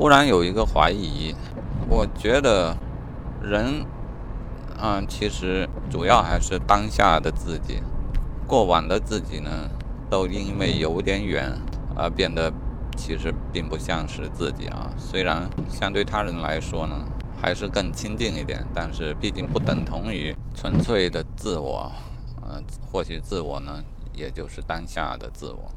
忽然有一个怀疑，我觉得人，嗯，其实主要还是当下的自己，过往的自己呢，都因为有点远而变得其实并不像是自己啊。虽然相对他人来说呢，还是更亲近一点，但是毕竟不等同于纯粹的自我。呃，或许自我呢，也就是当下的自我。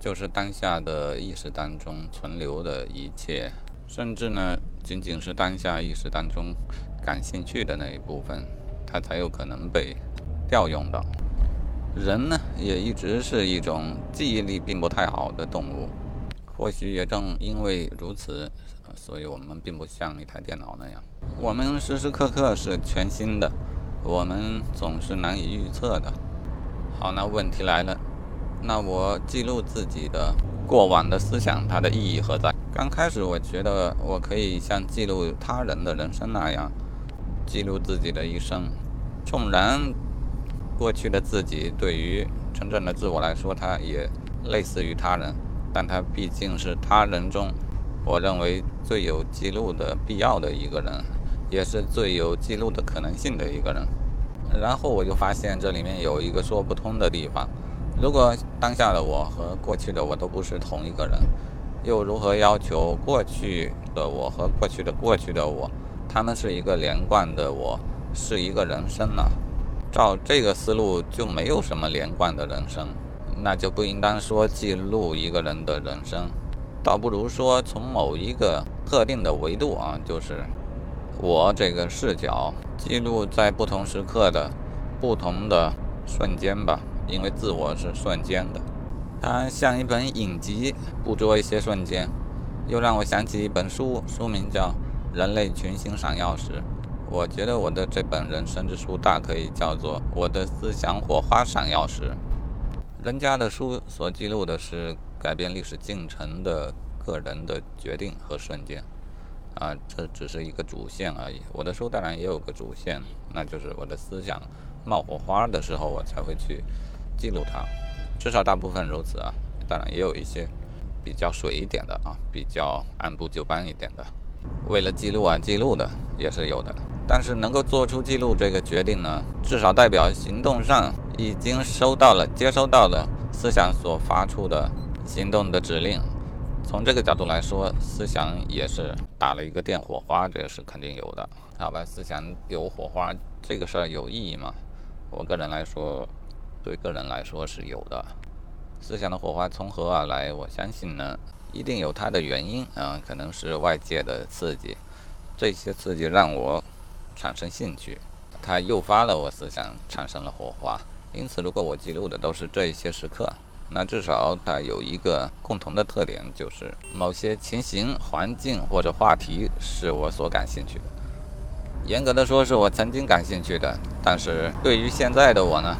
就是当下的意识当中存留的一切，甚至呢，仅仅是当下意识当中感兴趣的那一部分，它才有可能被调用到。人呢，也一直是一种记忆力并不太好的动物。或许也正因为如此，所以我们并不像一台电脑那样，我们时时刻刻是全新的，我们总是难以预测的。好，那问题来了。那我记录自己的过往的思想，它的意义何在？刚开始我觉得我可以像记录他人的人生那样记录自己的一生。纵然过去的自己对于真正的自我来说，它也类似于他人，但它毕竟是他人中我认为最有记录的必要的一个人，也是最有记录的可能性的一个人。然后我就发现这里面有一个说不通的地方。如果当下的我和过去的我都不是同一个人，又如何要求过去的我和过去的过去的我，他们是一个连贯的我，是一个人生呢？照这个思路，就没有什么连贯的人生，那就不应当说记录一个人的人生，倒不如说从某一个特定的维度啊，就是我这个视角记录在不同时刻的不同的瞬间吧。因为自我是瞬间的，它像一本影集，捕捉一些瞬间，又让我想起一本书，书名叫《人类群星闪耀时》。我觉得我的这本人生之书大可以叫做《我的思想火花闪耀时》。人家的书所记录的是改变历史进程的个人的决定和瞬间，啊，这只是一个主线而已。我的书当然也有个主线，那就是我的思想冒火花的时候，我才会去。记录它，至少大部分如此啊。当然也有一些比较水一点的啊，比较按部就班一点的，为了记录而记录的也是有的。但是能够做出记录这个决定呢，至少代表行动上已经收到了、接收到了思想所发出的行动的指令。从这个角度来说，思想也是打了一个电火花，这个是肯定有的。好吧，思想有火花这个事儿有意义吗？我个人来说。对个人来说是有的，思想的火花从何而来？我相信呢，一定有它的原因啊，可能是外界的刺激，这些刺激让我产生兴趣，它诱发了我思想产生了火花。因此，如果我记录的都是这一些时刻，那至少它有一个共同的特点，就是某些情形、环境或者话题是我所感兴趣的。严格的说，是我曾经感兴趣的，但是对于现在的我呢？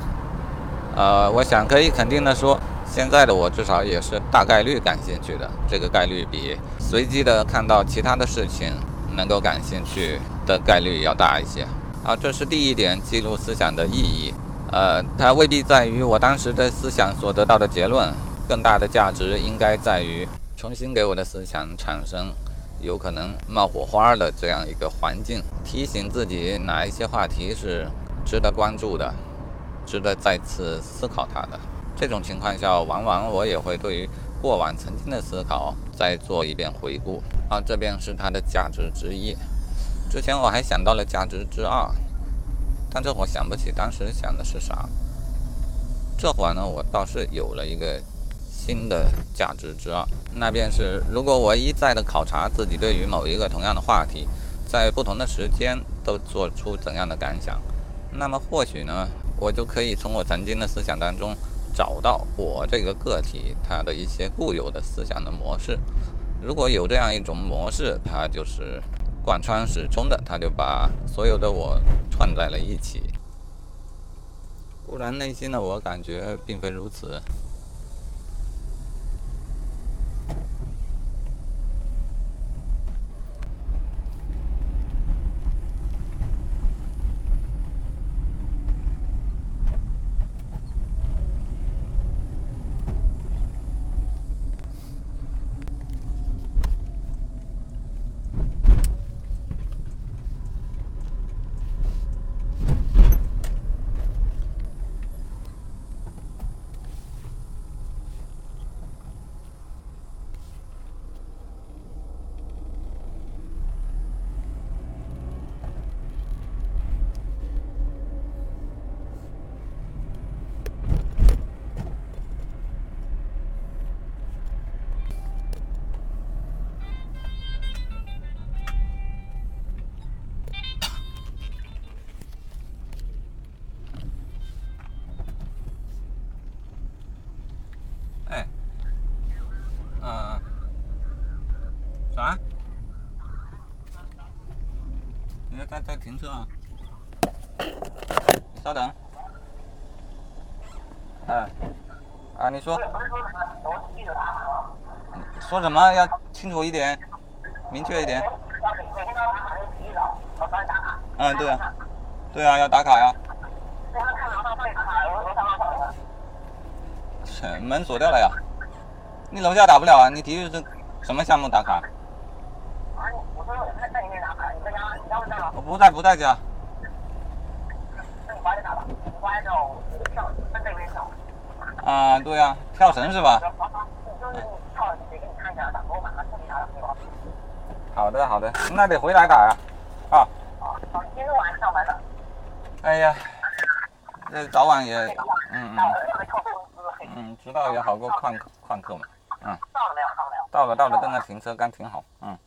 呃，我想可以肯定的说，现在的我至少也是大概率感兴趣的，这个概率比随机的看到其他的事情能够感兴趣的概率要大一些。啊，这是第一点，记录思想的意义。呃，它未必在于我当时的思想所得到的结论，更大的价值应该在于重新给我的思想产生有可能冒火花的这样一个环境，提醒自己哪一些话题是值得关注的。值得再次思考它的这种情况下，往往我也会对于过往曾经的思考再做一遍回顾啊，这便是它的价值之一。之前我还想到了价值之二，但这会想不起当时想的是啥。这会儿呢，我倒是有了一个新的价值之二，那便是如果我一再的考察自己对于某一个同样的话题，在不同的时间都做出怎样的感想，那么或许呢？我就可以从我曾经的思想当中找到我这个个体它的一些固有的思想的模式。如果有这样一种模式，它就是贯穿始终的，它就把所有的我串在了一起。忽然内心的我感觉并非如此。你在在停车啊？稍等。嗯。啊，你说。说什么？要清楚一点，明确一点。嗯，对啊，对啊，要打卡呀。门锁掉了呀。你楼下打不了啊？你体育是什么项目打卡？我我不在，不在家。啊，对呀，跳绳是吧？好的，好的，那得回来打啊。啊。今天晚上上班的。哎呀，那早晚也，嗯嗯。嗯，知道也好过旷旷课嘛。嗯。到了没有？到了没有？到了，到了，正在停车，刚停好。嗯。